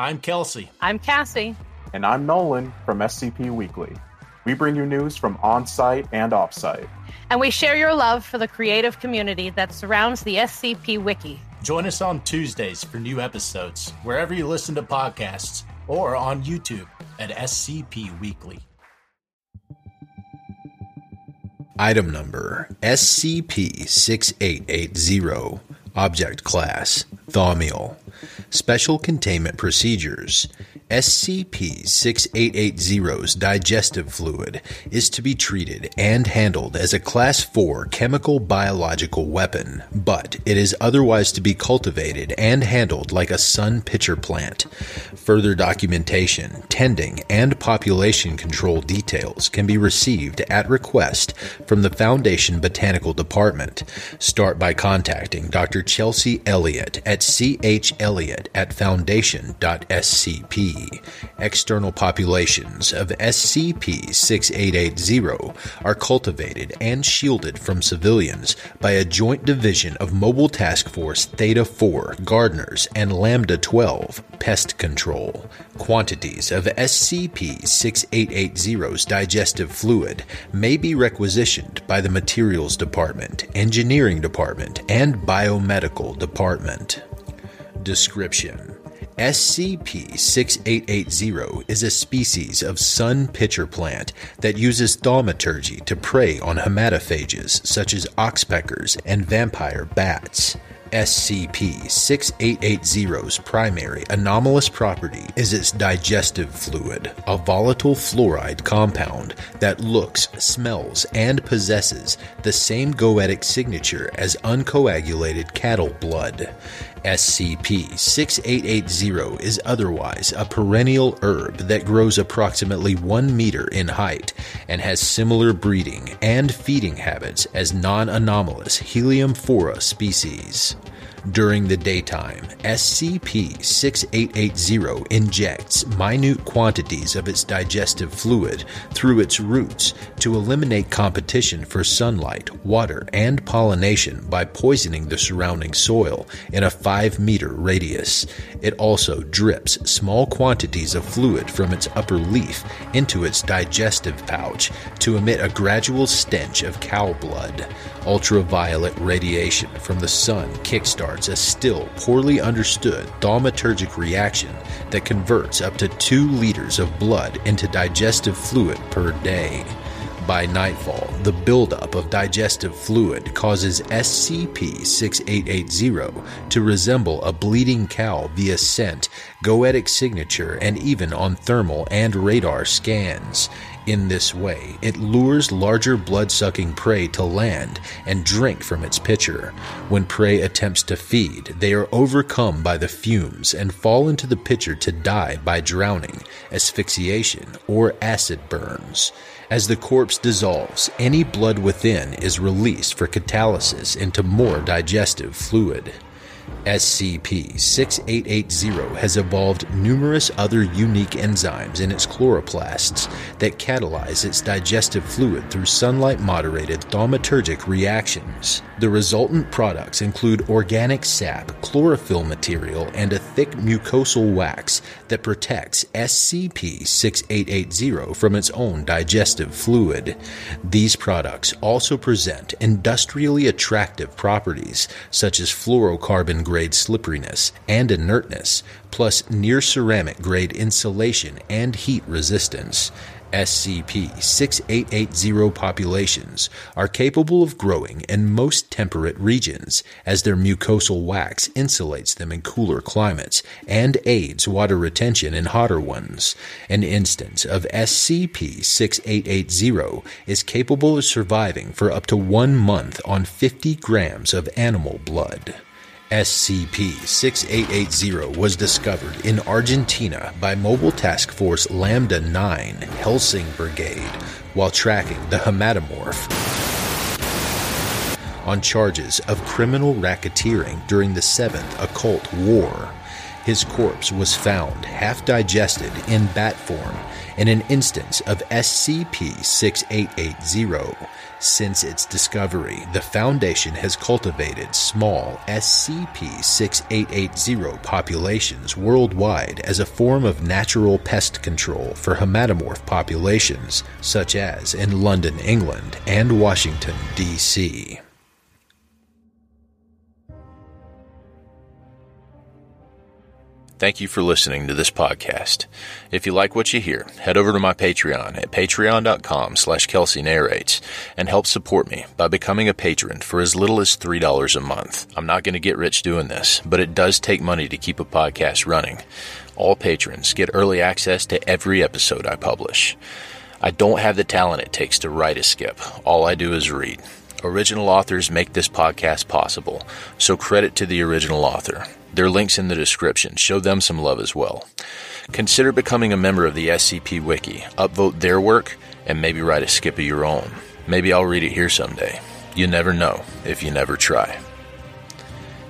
I'm Kelsey. I'm Cassie. And I'm Nolan from SCP Weekly. We bring you news from on site and off site. And we share your love for the creative community that surrounds the SCP Wiki. Join us on Tuesdays for new episodes, wherever you listen to podcasts, or on YouTube at SCP Weekly. Item number SCP 6880. Object Class Thaumiel. Special Containment Procedures SCP 6880's digestive fluid is to be treated and handled as a Class 4 chemical biological weapon, but it is otherwise to be cultivated and handled like a sun pitcher plant. Further documentation, tending, and population control details can be received at request from the Foundation Botanical Department. Start by contacting Dr. Chelsea Elliott at chelliott at foundation.scp. External populations of SCP-6880 are cultivated and shielded from civilians by a joint division of Mobile Task Force Theta-4 Gardeners and Lambda-12 Pest Control. Quantities of SCP-6880's digestive fluid may be requisitioned by the Materials Department, Engineering Department, and Biomedical Department. Description SCP 6880 is a species of sun pitcher plant that uses thaumaturgy to prey on hematophages such as oxpeckers and vampire bats. SCP 6880's primary anomalous property is its digestive fluid, a volatile fluoride compound that looks, smells, and possesses the same goetic signature as uncoagulated cattle blood. SCP 6880 is otherwise a perennial herb that grows approximately 1 meter in height and has similar breeding and feeding habits as non anomalous Heliamphora species. During the daytime, SCP 6880 injects minute quantities of its digestive fluid through its roots to eliminate competition for sunlight, water, and pollination by poisoning the surrounding soil in a 5 meter radius. It also drips small quantities of fluid from its upper leaf into its digestive pouch to emit a gradual stench of cow blood. Ultraviolet radiation from the sun kickstarts a still poorly understood thaumaturgic reaction that converts up to 2 liters of blood into digestive fluid per day. By nightfall, the buildup of digestive fluid causes SCP 6880 to resemble a bleeding cow via scent, goetic signature, and even on thermal and radar scans. In this way, it lures larger blood sucking prey to land and drink from its pitcher. When prey attempts to feed, they are overcome by the fumes and fall into the pitcher to die by drowning, asphyxiation, or acid burns. As the corpse dissolves, any blood within is released for catalysis into more digestive fluid. SCP 6880 has evolved numerous other unique enzymes in its chloroplasts that catalyze its digestive fluid through sunlight moderated thaumaturgic reactions. The resultant products include organic sap, chlorophyll material, and a thick mucosal wax that protects SCP 6880 from its own digestive fluid. These products also present industrially attractive properties such as fluorocarbon grade slipperiness and inertness, plus near ceramic grade insulation and heat resistance. SCP 6880 populations are capable of growing in most temperate regions, as their mucosal wax insulates them in cooler climates and aids water retention in hotter ones. An instance of SCP 6880 is capable of surviving for up to one month on 50 grams of animal blood. SCP 6880 was discovered in Argentina by Mobile Task Force Lambda 9 Helsing Brigade while tracking the hematomorph on charges of criminal racketeering during the Seventh Occult War. his corpse was found half digested in bat form in an instance of SCP 6880. Since its discovery, the Foundation has cultivated small SCP 6880 populations worldwide as a form of natural pest control for hematomorph populations, such as in London, England, and Washington, D.C. Thank you for listening to this podcast. If you like what you hear, head over to my Patreon at patreon.com slash Kelsey narrates and help support me by becoming a patron for as little as $3 a month. I'm not going to get rich doing this, but it does take money to keep a podcast running. All patrons get early access to every episode I publish. I don't have the talent it takes to write a skip. All I do is read. Original authors make this podcast possible, so credit to the original author. Their links in the description. Show them some love as well. Consider becoming a member of the SCP Wiki, upvote their work, and maybe write a skip of your own. Maybe I'll read it here someday. You never know if you never try.